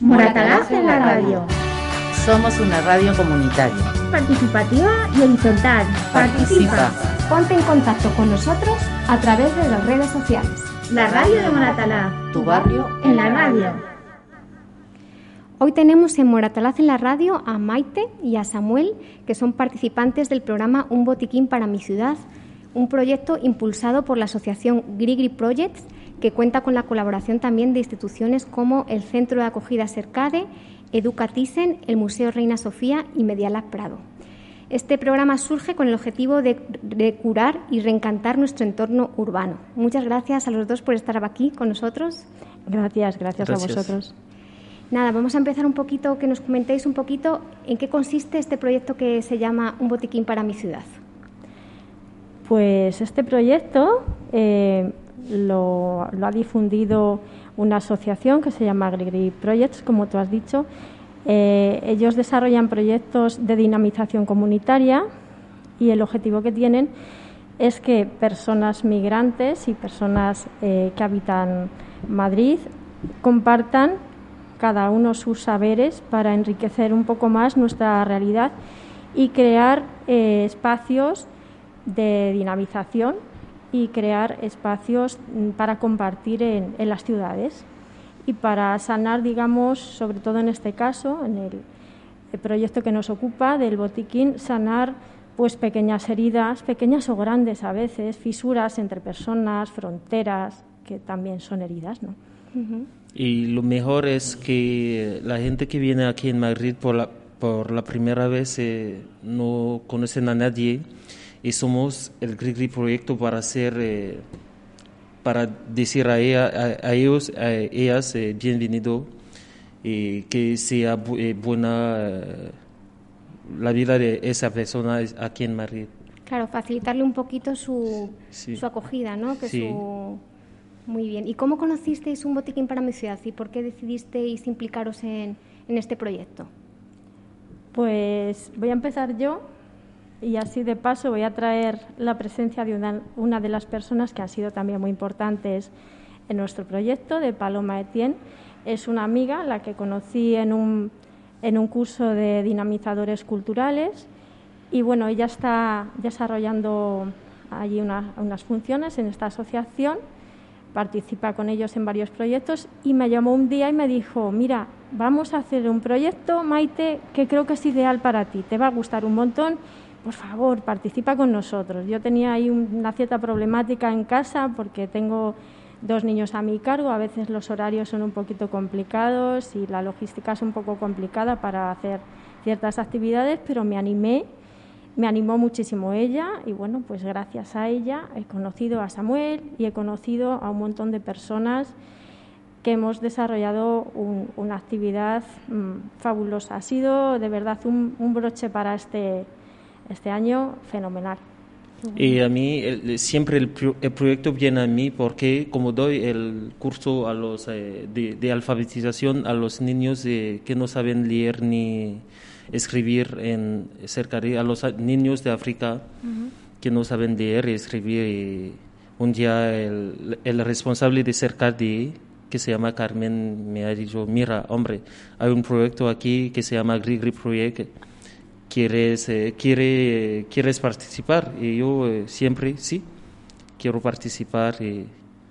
Moratalaz en la radio. Somos una radio comunitaria. Participativa y horizontal. Participa. Ponte en contacto con nosotros a través de las redes sociales. La radio de Moratalaz. Tu barrio En la radio. Hoy tenemos en Moratalaz en la radio a Maite y a Samuel, que son participantes del programa Un Botiquín para mi ciudad, un proyecto impulsado por la asociación Grigri Projects, que cuenta con la colaboración también de instituciones como el Centro de Acogida Cercade, Educatisen, el Museo Reina Sofía y Medialab Prado. Este programa surge con el objetivo de, de, curar y reencantar nuestro entorno urbano. Muchas gracias a los dos por estar aquí con nosotros. Gracias, gracias, Gracias. a vosotros. Nada, vamos a empezar un poquito, que nos comentéis un poquito en qué consiste este proyecto que se llama Un botiquín para mi ciudad. Pues este proyecto eh, lo, ha difundido una asociación que se llama Grigri Projects, como tú has dicho. Eh, ellos desarrollan proyectos de dinamización comunitaria y el objetivo que tienen es que personas migrantes y personas eh, que habitan Madrid compartan cada uno sus saberes para enriquecer un poco más nuestra realidad y crear eh, espacios de dinamización y crear espacios mm, para compartir en, en, las ciudades y para sanar, digamos, sobre todo en este caso, en el, el proyecto que nos ocupa del botiquín, sanar pues pequeñas heridas, pequeñas o grandes a veces, fisuras entre personas, fronteras, que también son heridas, ¿no? Uh -huh. Y lo mejor es que la gente que viene aquí en Madrid por la, por la primera vez eh, no conocen a nadie y somos el Grigri Proyecto para hacer, eh, para decir a, ella, a, a ellos, a ellas, eh, bienvenido y que sea bu eh, buena la vida de esa persona aquí en Madrid. Claro, facilitarle un poquito su, Sí. su acogida, ¿no? Que Sí. su... Muy bien. ¿Y cómo conocisteis un botiquín para mi ciudad y por qué decidisteis implicaros en, en este proyecto? Pues voy a empezar yo y así de paso voy a traer la presencia de una, una de las personas que han sido también muy importantes en nuestro proyecto, de Paloma Etienne. Es una amiga, la que conocí en un, en un curso de dinamizadores culturales y bueno, ella está desarrollando allí una, unas funciones en esta asociación, participa con ellos en varios proyectos y me llamó un día y me dijo, mira, vamos a hacer un proyecto, Maite, que creo que es ideal para ti, te va a gustar un montón, por favor, participa con nosotros. Yo tenía ahí una cierta problemática en casa porque tengo dos niños a mi cargo, a veces los horarios son un poquito complicados y la logística es un poco complicada para hacer ciertas actividades, pero me animé, me animó muchísimo ella y bueno, pues gracias a ella he conocido a Samuel y he conocido a un montón de personas que hemos desarrollado un, una actividad mmm, fabulosa. Ha sido de verdad un broche para este, este año fenomenal. Y a mí el, siempre el, el, proyecto viene a mí porque como doy el curso a los, eh, de, de, alfabetización a los niños eh, que no saben leer ni escribir en cerca de a los niños de África uh -huh. que no saben leer y escribir. Y un día el, el responsable de Cercadi que se llama Carmen me ha dicho, mira, hombre, hay un proyecto aquí que se llama Grigri Project quieres, eh, quiere, quieres participar y yo eh, siempre sí quiero participar y,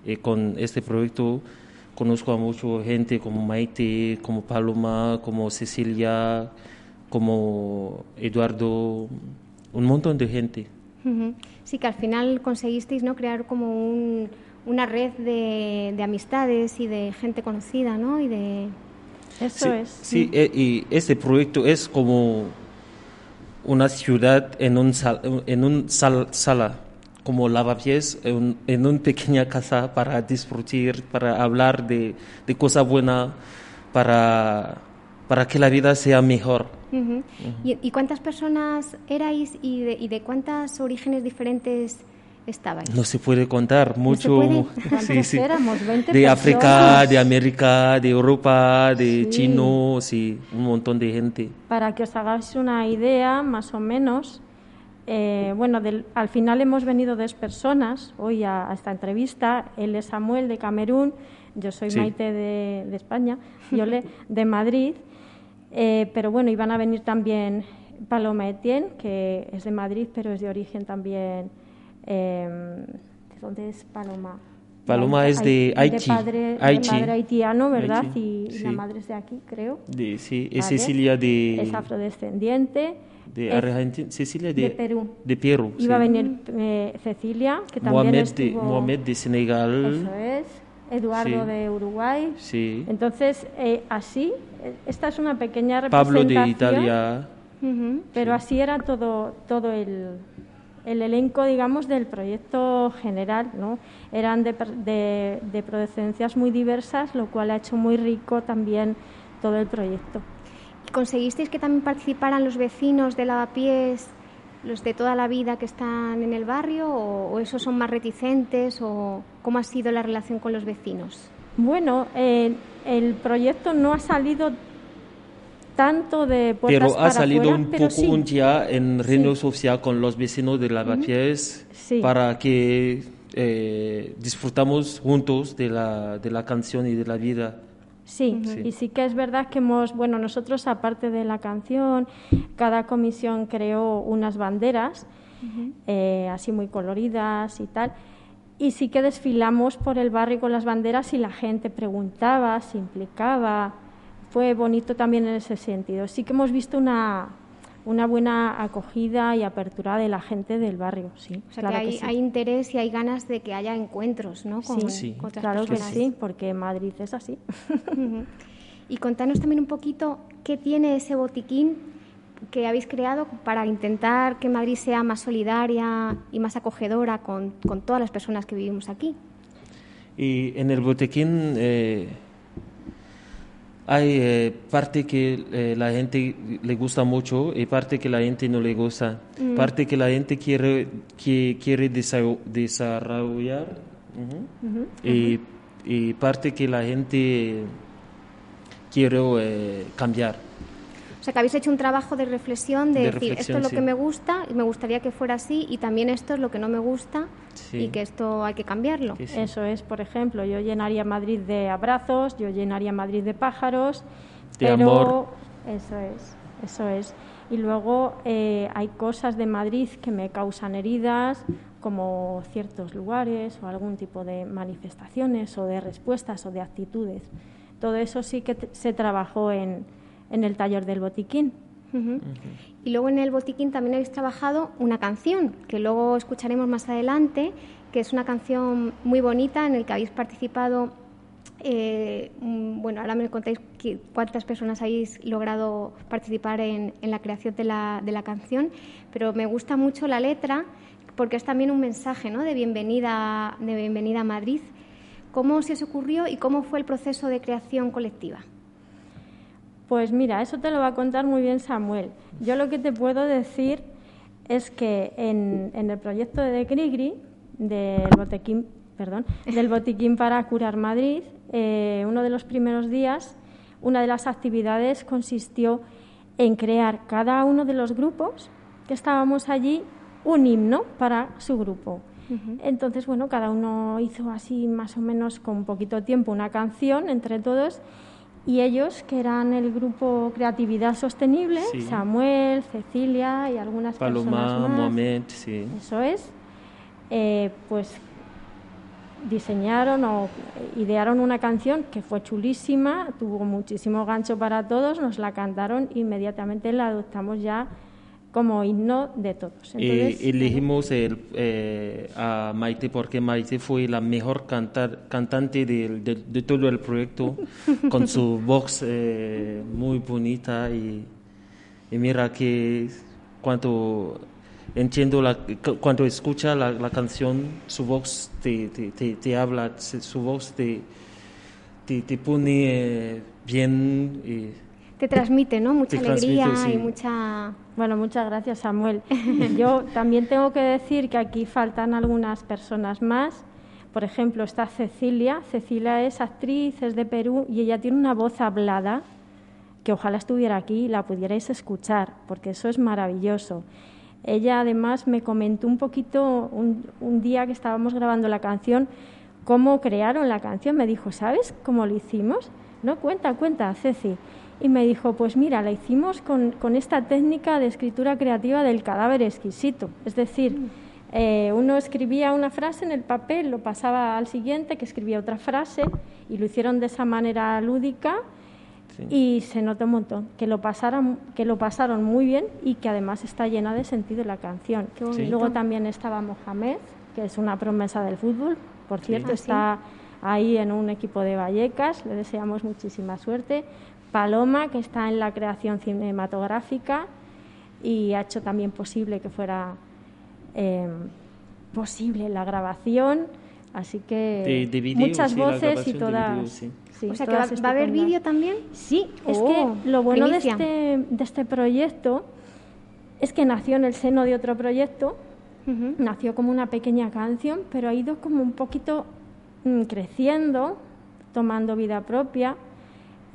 y, con este proyecto conozco a mucha gente como Maite, como Paloma, como Cecilia, como Eduardo, un montón de gente. Sí, que al final conseguisteis ¿no? crear como un, una red de, de, amistades y de gente conocida, ¿no? Y de... Eso sí, es. Sí, eh, y este proyecto es como una ciudad en un, sal, en un sal, sala, como lavapiés, en, en una pequeña casa para disfrutar, para hablar de, de cosas buenas, para, para que la vida sea mejor. Uh -huh. Uh -huh. ¿Y, ¿Y, cuántas personas erais y de, y de cuántos orígenes diferentes No se puede contar mucho. ¿No se sí, sí. Éramos? 20 de personas. África, de América, de Europa, de sí. Chino, sí, un montón de gente. Para que os hagáis una idea, más o menos, eh, bueno, del, al final hemos venido dos personas hoy a, a, esta entrevista. Él es Samuel de Camerún, Yo soy. Maite de, de España, Yole de Madrid, eh, pero bueno, iban a venir también Paloma Etienne, que es de Madrid, pero es de origen también. Eh, ¿De dónde es Paloma? Paloma es de Haití. padre, Haití. de padre haitiano, ¿verdad? Haití, Y, sí. la madre es de aquí, creo. De, sí, es Vale. Cecilia de, Es afrodescendiente. de Argentina. Cecilia de, de Perú. De Perú. Iba a sí. venir eh, Cecilia, que también Mohamed de, estuvo... Mohamed de Eso Senegal. es. Eduardo Sí. de Uruguay. Sí. Entonces, eh, así, eh, esta es una pequeña Pablo de representación. Italia. Ujú. Pero así era todo, todo el, el elenco, digamos, del proyecto general, ¿no? Eran de, de, de procedencias muy diversas, lo cual ha hecho muy rico también todo el proyecto. ¿Y conseguisteis que también participaran los vecinos de Lavapiés, los de toda la vida que están en el barrio, o, o esos son más reticentes, o cómo ha sido la relación con los vecinos? Bueno, eh, el proyecto no ha salido tanto de puertas Pero ha para salido afuera, un poco sí. un día en reunión social con los vecinos de Lavapiés Sí. para que eh, disfrutamos juntos de la, de la canción y de la vida. Sí, Sí. y sí que es verdad que hemos, bueno, nosotros aparte de la canción, cada comisión creó unas banderas, eh, así muy coloridas y tal, y sí que desfilamos por el barrio con las banderas y la gente preguntaba, se implicaba, fue bonito también en ese sentido. Sí que hemos visto una, una buena acogida y apertura de la gente del barrio, sí. O sea, claro que hay, sí. hay interés y hay ganas de que haya encuentros ¿no? con, Sí, Sí. con otras claro que sí, porque Madrid es así. Y contanos también un poquito qué tiene ese botiquín que habéis creado para intentar que Madrid sea más solidaria y más acogedora con, con todas las personas que vivimos aquí. Y en el botequín eh, hay eh, parte que eh, la gente le gusta mucho y parte que la gente no le gusta. Parte que la gente quiere, que quiere desa- desarrollar y parte que la gente quiere eh, cambiar. O sea, que habéis hecho un trabajo de reflexión de, De decir, esto es lo sí. que me gusta y me gustaría que fuera así y también esto es lo que no me gusta Sí. y que esto hay que cambiarlo. Que sí. Eso es, por ejemplo, yo llenaría Madrid de abrazos, yo llenaría Madrid de pájaros, De pero amor. eso es, eso es. Y luego eh, hay cosas de Madrid que me causan heridas, como ciertos lugares o algún tipo de manifestaciones o de respuestas o de actitudes. Todo eso sí que se trabajó en, en el taller del botiquín. Y luego en el botiquín también habéis trabajado una canción, que luego escucharemos más adelante, que es una canción muy bonita en el que habéis participado. eh, mm, bueno, ahora me contáis qui- cuántas personas habéis logrado participar en, en la creación de la, de la canción, pero me gusta mucho la letra porque es también un mensaje ¿no? de, bienvenida, de bienvenida a Madrid. ¿Cómo se os ocurrió y cómo fue el proceso de creación colectiva? Pues mira, eso te lo va a contar muy bien Samuel. Yo lo que te puedo decir es que en, en el proyecto de Grigri, del botiquín, perdón, del botiquín para curar Madrid, eh, uno de los primeros días, una de las actividades consistió en crear cada uno de los grupos que estábamos allí un himno para su grupo. Entonces, bueno, cada uno hizo así más o menos con poquito tiempo una canción entre todos y ellos, que eran el grupo Creatividad Sostenible, Sí. Samuel, Cecilia y algunas Paloma, personas más. Mohamed, sí. Eso es. eh, pues diseñaron o idearon una canción que fue chulísima, tuvo muchísimo gancho para todos, nos la cantaron e inmediatamente la adoptamos ya como himno de todos. Entonces, y elegimos el, eh, a Maite porque Maite fue la mejor cantar, cantante del- de, de todo el proyecto, con su voz eh, muy bonita y, y mira que cuando entiendo la, cu- cuando escucha la, la canción, su voz te, te, te, te habla, su voz te, te, te pone eh, bien. Te transmite, ¿no? Mucha alegría sí. y mucha... Bueno, muchas gracias, Samuel. Yo también tengo que decir que aquí faltan algunas personas más. Por ejemplo, está Cecilia. Cecilia es actriz, es de Perú y ella tiene una voz hablada que ojalá estuviera aquí y la pudierais escuchar, porque eso es maravilloso. Ella además me comentó un poquito un, un día que estábamos grabando la canción cómo crearon la canción. Me dijo, ¿sabes cómo lo hicimos? No, cuenta, cuenta, Ceci. Y me dijo, pues mira, la hicimos con, con esta técnica de escritura creativa del cadáver exquisito. Es decir, eh, uno escribía una frase en el papel, lo pasaba al siguiente, que escribía otra frase, y lo hicieron de esa manera lúdica y se nota un montón, que lo, pasaron, que lo pasaron muy bien y que además está llena de sentido la canción. Luego también estaba Mohamed, que es una promesa del fútbol, por cierto, está ahí en un equipo de Vallecas, le deseamos muchísima suerte. Paloma, que está en la creación cinematográfica y ha hecho también posible que fuera eh, posible la grabación. Así que muchas voces y todas. o sea, que va, a haber vídeo también. Sí, es que oh, lo bueno de este, de este proyecto es que nació en el seno de otro proyecto, nació como una pequeña canción, pero ha ido como un poquito mm, creciendo, tomando vida propia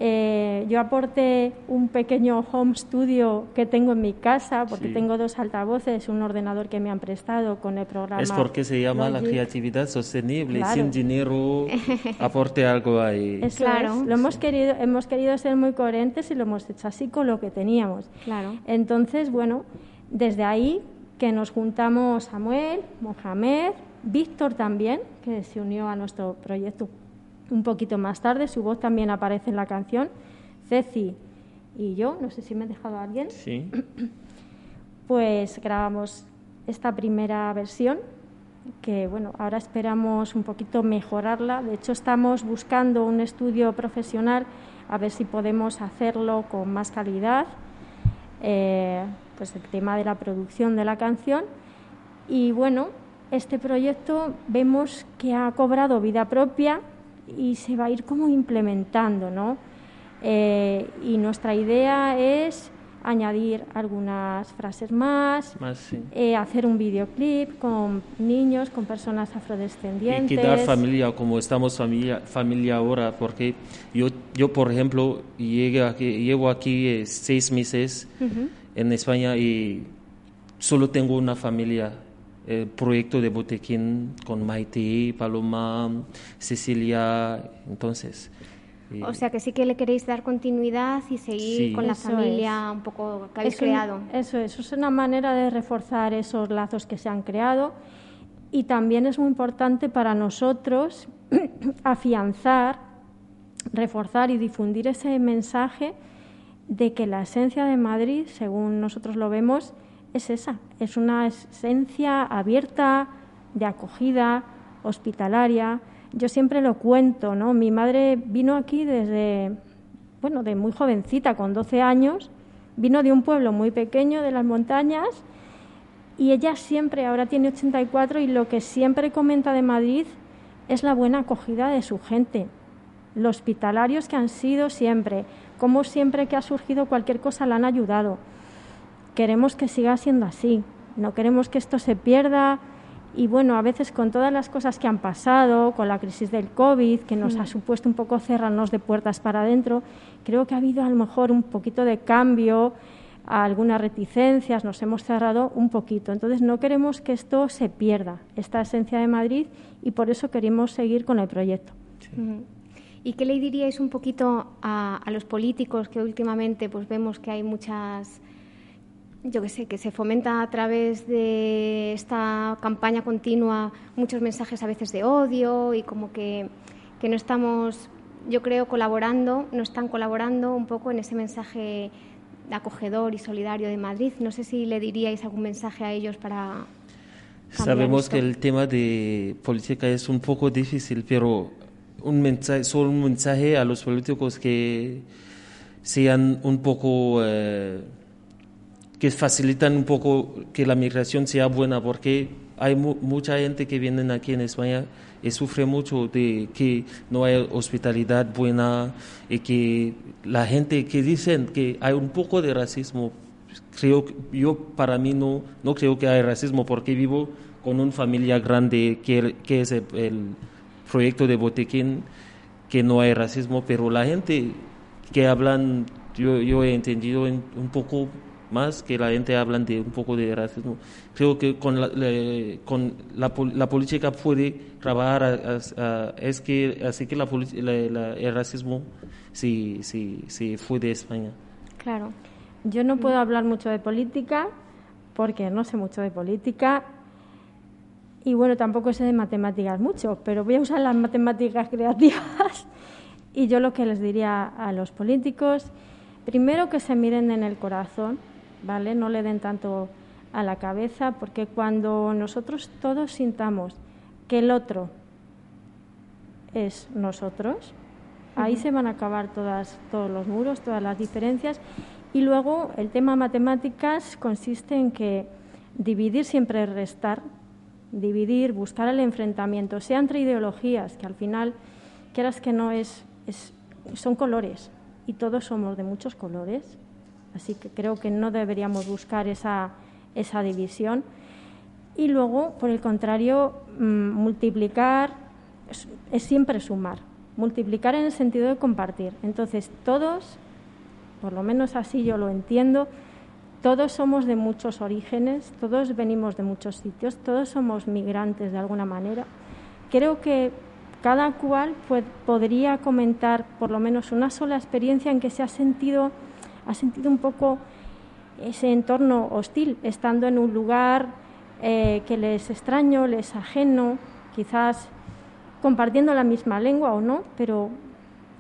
eh, yo aporté un pequeño home studio que tengo en mi casa, porque tengo dos altavoces, un ordenador que me han prestado con el programa. Es porque se llama la creatividad sostenible, sin dinero aporte algo ahí. claro, lo hemos querido, hemos querido ser muy coherentes y lo hemos hecho así con lo que teníamos. Claro. Entonces, bueno, desde ahí que nos juntamos Samuel, Mohamed, Víctor también, que se unió a nuestro proyecto un poquito más tarde. Su voz también aparece en la canción. Ceci y yo, no sé si me he dejado a alguien. Sí. Pues grabamos esta primera versión que bueno, ahora esperamos un poquito mejorarla. De hecho, estamos buscando un estudio profesional a ver si podemos hacerlo con más calidad. Eh, pues el tema de la producción de la canción. Y bueno, este proyecto vemos que ha cobrado vida propia y se va a ir como implementando, ¿no? Eh, y nuestra idea es añadir algunas frases más, eh, hacer un videoclip con niños, con personas afrodescendientes. Y quedar familia, como estamos familia, familia ahora, porque yo, yo por ejemplo, llegué aquí, llevo aquí eh, seis meses en España y solo tengo una familia el proyecto de botequín con Maite, Paloma, Cecilia, entonces. O sea que sí que le queréis dar continuidad y seguir con la familia un poco que habéis creado. eso, eso es una manera de reforzar esos lazos que se han creado y también es muy importante para nosotros afianzar, reforzar y difundir ese mensaje de que la esencia de Madrid, según nosotros lo vemos, es esa, es una esencia abierta, de acogida, hospitalaria. Yo siempre lo cuento, ¿no? Mi madre vino aquí desde, bueno, de muy jovencita, con 12 años, vino de un pueblo muy pequeño de las montañas y ella siempre, ahora tiene 84 y lo que siempre comenta de Madrid es la buena acogida de su gente, los hospitalarios que han sido siempre, como siempre que ha surgido cualquier cosa la han ayudado queremos que siga siendo así, no queremos que esto se pierda y bueno, a veces con todas las cosas que han pasado, con la crisis del COVID, que nos ha supuesto un poco cerrarnos de puertas para adentro, creo que ha habido a lo mejor un poquito de cambio, algunas reticencias, nos hemos cerrado un poquito. Entonces no queremos que esto se pierda, esta esencia de Madrid, y por eso queremos seguir con el proyecto. ¿Y qué le diríais un poquito a, a los políticos que últimamente pues vemos que hay muchas yo que sé, que se fomenta a través de esta campaña continua muchos mensajes a veces de odio y como que, que no estamos, yo creo, colaborando, no están colaborando un poco en ese mensaje acogedor y solidario de Madrid. No sé si le diríais algún mensaje a ellos para... Sabemos que el tema de política es un poco difícil, pero un mensaje, solo un mensaje a los políticos que sean un poco... Eh, que facilitan un poco que la migración sea buena, porque hay mucha gente que viene aquí en España y sufre mucho de que no hay hospitalidad buena y que la gente que dicen que hay un poco de racismo, creo yo para mí no, no creo que hay racismo porque vivo con una familia grande que, que es el, proyecto de botequín, que no hay racismo, pero la gente que hablan, yo he entendido un poco más que la gente habla de un poco de racismo. Creo que con la, con la, la, política puede trabajar es que así que la, el racismo sí, sí, sí fue de España. Claro. Yo no puedo hablar mucho de política porque no sé mucho de política y bueno, tampoco sé de matemáticas mucho, pero voy a usar las matemáticas creativas y yo lo que les diría a los políticos, primero que se miren en el corazón, ¿vale? No le den tanto a la cabeza, porque cuando nosotros todos sintamos que el otro es nosotros, ahí se van a acabar todas, todos los muros, todas las diferencias. Y luego el tema matemáticas consiste en que dividir siempre es restar, dividir, buscar el enfrentamiento, sea entre ideologías, que al final, quieras que no, es, son colores y todos somos de muchos colores, así que creo que no deberíamos buscar esa, esa división. Y luego, por el contrario, mm, multiplicar es siempre sumar, multiplicar en el sentido de compartir. Entonces, todos, por lo menos así yo lo entiendo, todos somos de muchos orígenes, todos venimos de muchos sitios, todos somos migrantes de alguna manera. Creo que cada cual podría comentar por lo menos una sola experiencia en que se ha sentido, ha sentido un poco ese entorno hostil, estando en un lugar eh, que les extraño, les ajeno, quizás compartiendo la misma lengua o no, pero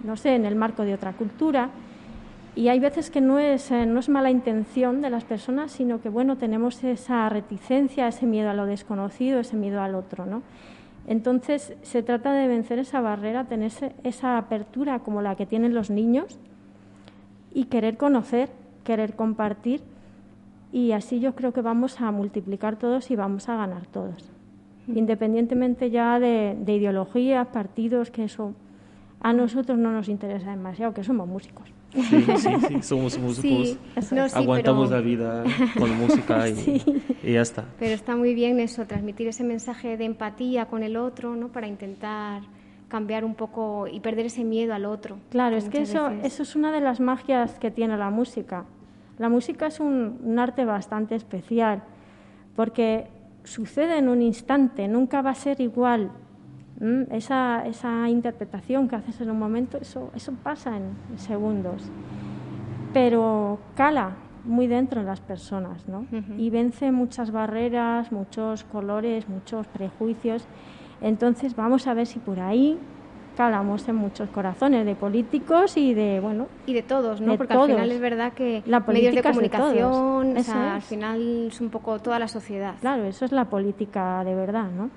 no sé, en el marco de otra cultura. Y hay veces que no es, eh, no es mala intención de las personas, sino que bueno, tenemos esa reticencia, ese miedo a lo desconocido, ese miedo al otro, ¿no? Entonces se trata de vencer esa barrera, tener esa apertura como la que tienen los niños y querer conocer, querer compartir y así yo creo que vamos a multiplicar todos y vamos a ganar todos, independientemente ya de, de ideologías, partidos, que eso a nosotros no nos interesa demasiado, que somos músicos. Sí, sí, sí, somos músicos. Aguantamos la vida con música y, ya está. Pero está muy bien eso, transmitir ese mensaje de empatía con el otro, ¿no? Para intentar cambiar un poco y perder ese miedo al otro. Claro, es que eso, eso es una de las magias que tiene la música. La música es un, un arte bastante especial porque sucede en un instante, nunca va a ser igual Mm, esa, esa, interpretación que haces en un momento, eso, eso pasa en segundos, pero cala muy dentro de las personas, ¿no? Y vence muchas barreras, muchos colores, muchos prejuicios. Entonces vamos a ver si por ahí calamos en muchos corazones de políticos y de bueno y de todos no porque al final es verdad que la medios de comunicación al final es un poco toda la sociedad. Claro eso es la política de verdad no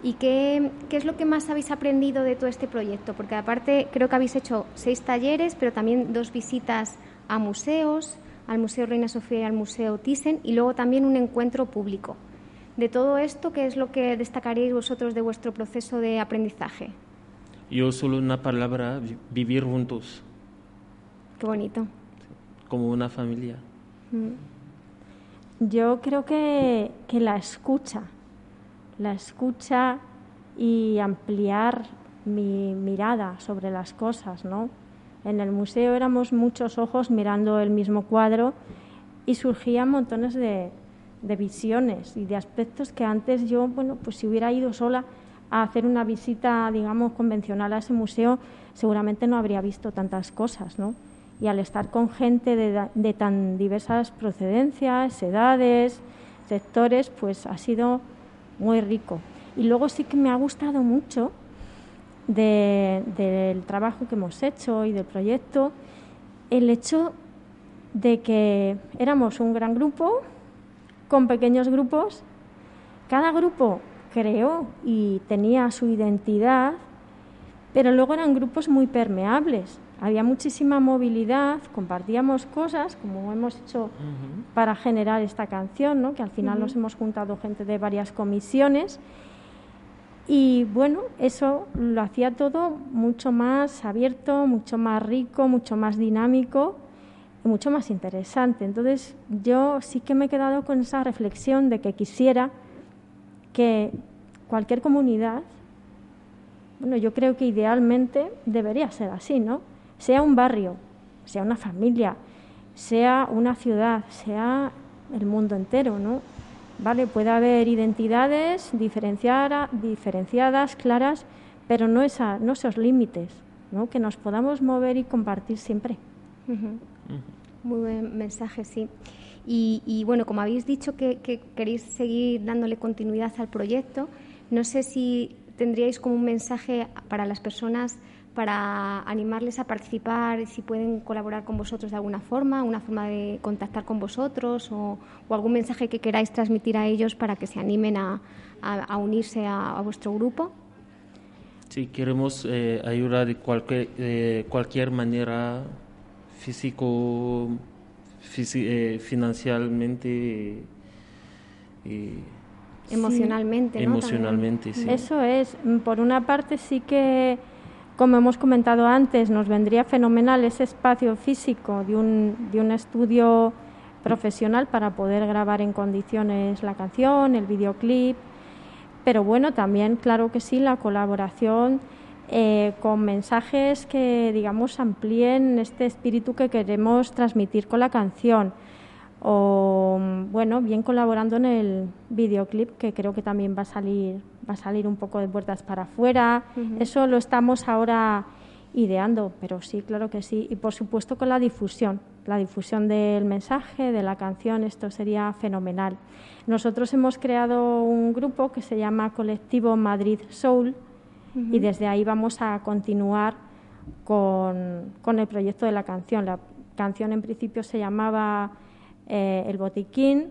¿Y qué, qué, es lo que más habéis aprendido de todo este proyecto? Porque aparte creo que habéis hecho seis talleres, pero también dos visitas a museos, al Museo Reina Sofía y al Museo Thyssen, y luego también un encuentro público. De todo esto, ¿qué es lo que destacaríais vosotros de vuestro proceso de aprendizaje? Yo solo una palabra, vivir juntos. Qué bonito. Como una familia. Mm. Yo creo que, que la escucha, la escucha y ampliar mi mirada sobre las cosas, ¿no? En el museo éramos muchos ojos mirando el mismo cuadro y surgían montones de, de visiones y de aspectos que antes yo, bueno, pues si hubiera ido sola a hacer una visita, digamos, convencional a ese museo, seguramente no habría visto tantas cosas, ¿no? Y al estar con gente de, de tan diversas procedencias, edades, sectores, pues ha sido muy rico. Y luego sí que me ha gustado mucho del trabajo que hemos hecho y del proyecto el hecho de que éramos un gran grupo con pequeños grupos. Cada grupo creó y tenía su identidad, pero luego eran grupos muy permeables había muchísima movilidad, compartíamos cosas, como hemos hecho para generar esta canción, ¿no? que al final nos hemos juntado gente de varias comisiones. Y bueno, eso lo hacía todo mucho más abierto, mucho más rico, mucho más dinámico mucho más interesante. Entonces yo sí que me he quedado con esa reflexión de que quisiera que cualquier comunidad, bueno, yo creo que idealmente debería ser así, ¿no? sea un barrio, sea una familia, sea una ciudad, sea el mundo entero, ¿no? Vale, puede haber identidades diferenciadas, claras, pero no, esa, no esos límites, ¿no? que nos podamos mover y compartir siempre. Muy buen mensaje, sí. Y, bueno, como habéis dicho que, queréis seguir dándole continuidad al proyecto, no sé si tendríais como un mensaje para las personas para animarles a participar, si pueden colaborar con vosotros de alguna forma, una forma de contactar con vosotros o, algún mensaje que queráis transmitir a ellos para que se animen a, unirse a, vuestro grupo. Sí, queremos eh, ayudar de cualquier, cualquier manera, físico, eh, financieramente. Eh, emocionalmente, Emocionalmente, sí. Eso es. Por una parte sí que como hemos comentado antes, nos vendría fenomenal ese espacio físico de un, de un estudio profesional para poder grabar en condiciones la canción, el videoclip, pero bueno, también claro que sí, la colaboración eh, con mensajes que, digamos, amplíen este espíritu que queremos transmitir con la canción o bueno, bien colaborando en el videoclip que creo que también va a salir va a salir un poco de puertas para afuera. Eso lo estamos ahora ideando, pero sí, claro que sí. Y por supuesto con la difusión, la difusión del mensaje, de la canción, esto sería fenomenal. Nosotros hemos creado un grupo que se llama Colectivo Madrid Soul y desde ahí vamos a continuar con, con el proyecto de la canción. La canción en principio se llamaba eh, el botiquín.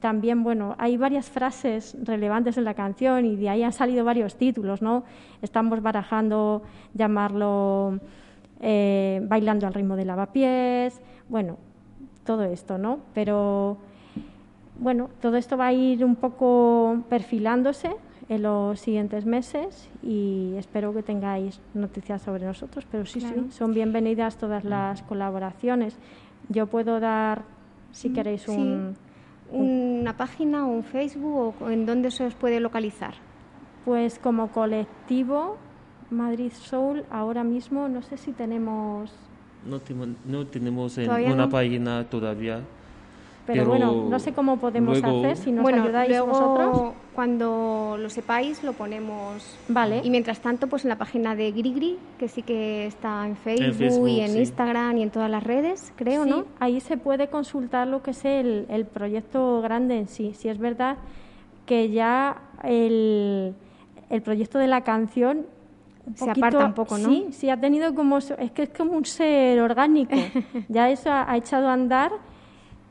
También, bueno, hay varias frases relevantes en la canción y de ahí han salido varios títulos, ¿no? Estamos barajando llamarlo eh, Bailando al ritmo de lavapiés, bueno, todo esto, ¿no? Pero, bueno, todo esto va a ir un poco perfilándose en los siguientes meses y espero que tengáis noticias sobre nosotros, pero sí, sí, son bienvenidas todas las colaboraciones. Yo puedo dar si queréis un, una página o un Facebook o en dónde se os puede localizar. Pues como colectivo Madrid Soul ahora mismo no sé si tenemos no, no tenemos una página todavía pero, bueno, no sé cómo podemos hacer, si nos ayudáis luego, vosotros. Cuando lo sepáis, lo ponemos. Vale. Y mientras tanto, pues en la página de Grigri, que sí que está en Facebook, y en Instagram y en todas las redes, creo, ¿no? Ahí se puede consultar lo que es el, el proyecto grande en sí. Si es verdad que ya el, el proyecto de la canción se aparta un poco, ¿no? Sí, sí, ha tenido como. Es que es como un ser orgánico. ya eso ha echado a andar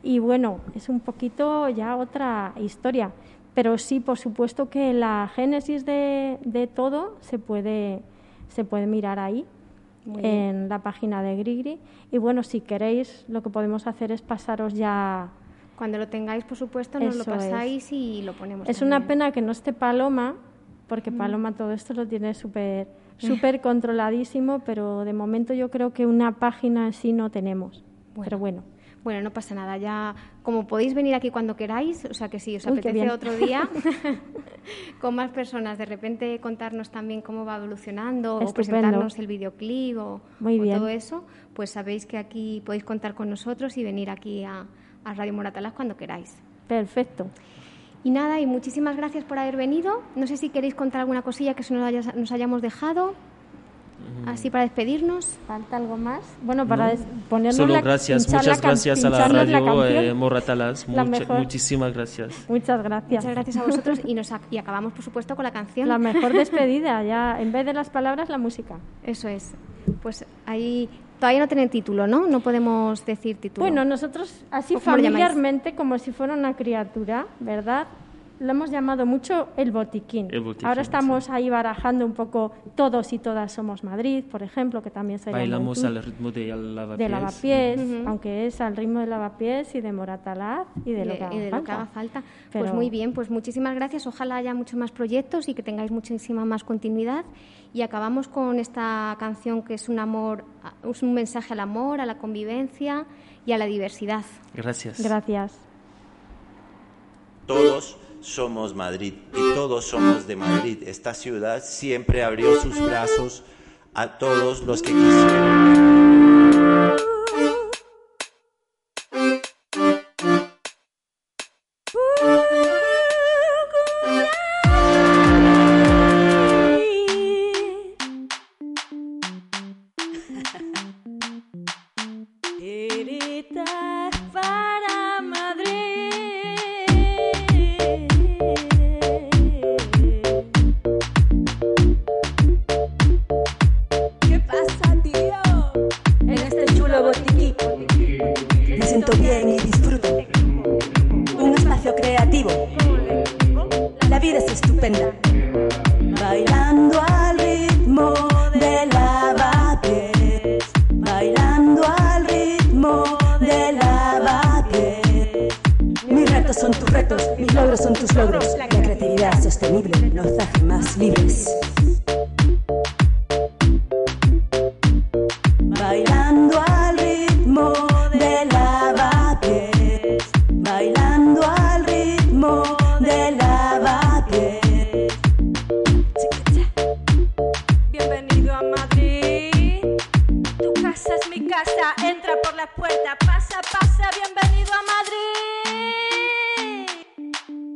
y bueno, es un poquito ya otra historia. Pero sí, por supuesto que la génesis de, de todo se puede, se puede mirar ahí, en la página de Grigri. Y bueno, si queréis, lo que podemos hacer es pasaros ya. Cuando lo tengáis, por supuesto, nos lo pasáis y lo ponemos. Es una pena que no esté Paloma, porque mm. Paloma todo esto lo tiene súper súper controladísimo, pero de momento yo creo que una página en sí no tenemos. Pero bueno. Bueno, no pasa nada, ya como podéis venir aquí cuando queráis, o sea que si os apetece otro día, con más personas, de repente contarnos también cómo va evolucionando o presentarnos el videoclip o, todo eso, pues sabéis que aquí podéis contar con nosotros y venir aquí a, Radio Moratalaz cuando queráis. Perfecto. Y nada, y muchísimas gracias por haber venido. No sé si queréis contar alguna cosilla que nos hayamos dejado. Así para despedirnos. ¿Falta algo más? Bueno, para ponernos Solo gracias, muchas gracias a la radio eh, Moratalas. muchísimas gracias. Muchas gracias. Muchas gracias a vosotros y, nos, y acabamos, por supuesto, con la canción. La mejor despedida, ya en vez de las palabras, la música. Eso es. Pues ahí todavía no tienen título, ¿no? No podemos decir título. Bueno, nosotros así familiarmente, como si fuera una criatura, ¿verdad? Lo hemos llamado mucho el botiquín. Ahora estamos ahí barajando un poco todos y todas somos Madrid, por ejemplo, que también sería Bailamos al ritmo de lavapiés. De lavapiés, aunque es al ritmo de lavapiés y de moratalaz y de, lo, que haga, falta. Pues muy bien, pues muchísimas gracias. Ojalá haya muchos más proyectos y que tengáis muchísima más continuidad. Y acabamos con esta canción que es un amor, es un mensaje al amor, a la convivencia y a la diversidad. Gracias. Gracias. Todos somos Madrid y todos somos de Madrid. Esta ciudad siempre abrió sus brazos a todos los que quisieron. Entra por la puerta. Pasa, pasa. Bienvenido a Madrid.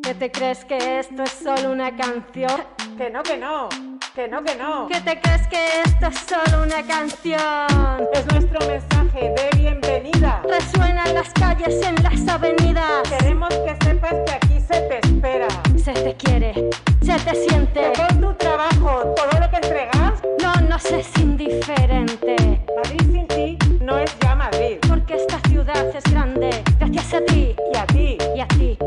¿Qué te crees que esto es solo una canción? Que no, que no, que no, que no. ¿Qué te crees que esto es solo una canción? Es nuestro mensaje de bienvenida. Resuena en las calles, en las avenidas. Queremos que sepas que aquí se te espera. Se te quiere, se te siente. Con tu trabajo, todo lo que entregas, No nos es indiferente. Madrid sin ti no es ya Madrid. Porque esta ciudad es grande. Gracias a ti Y a ti, y a ti.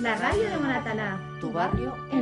La radio de Moratalaz. Tu barrio En.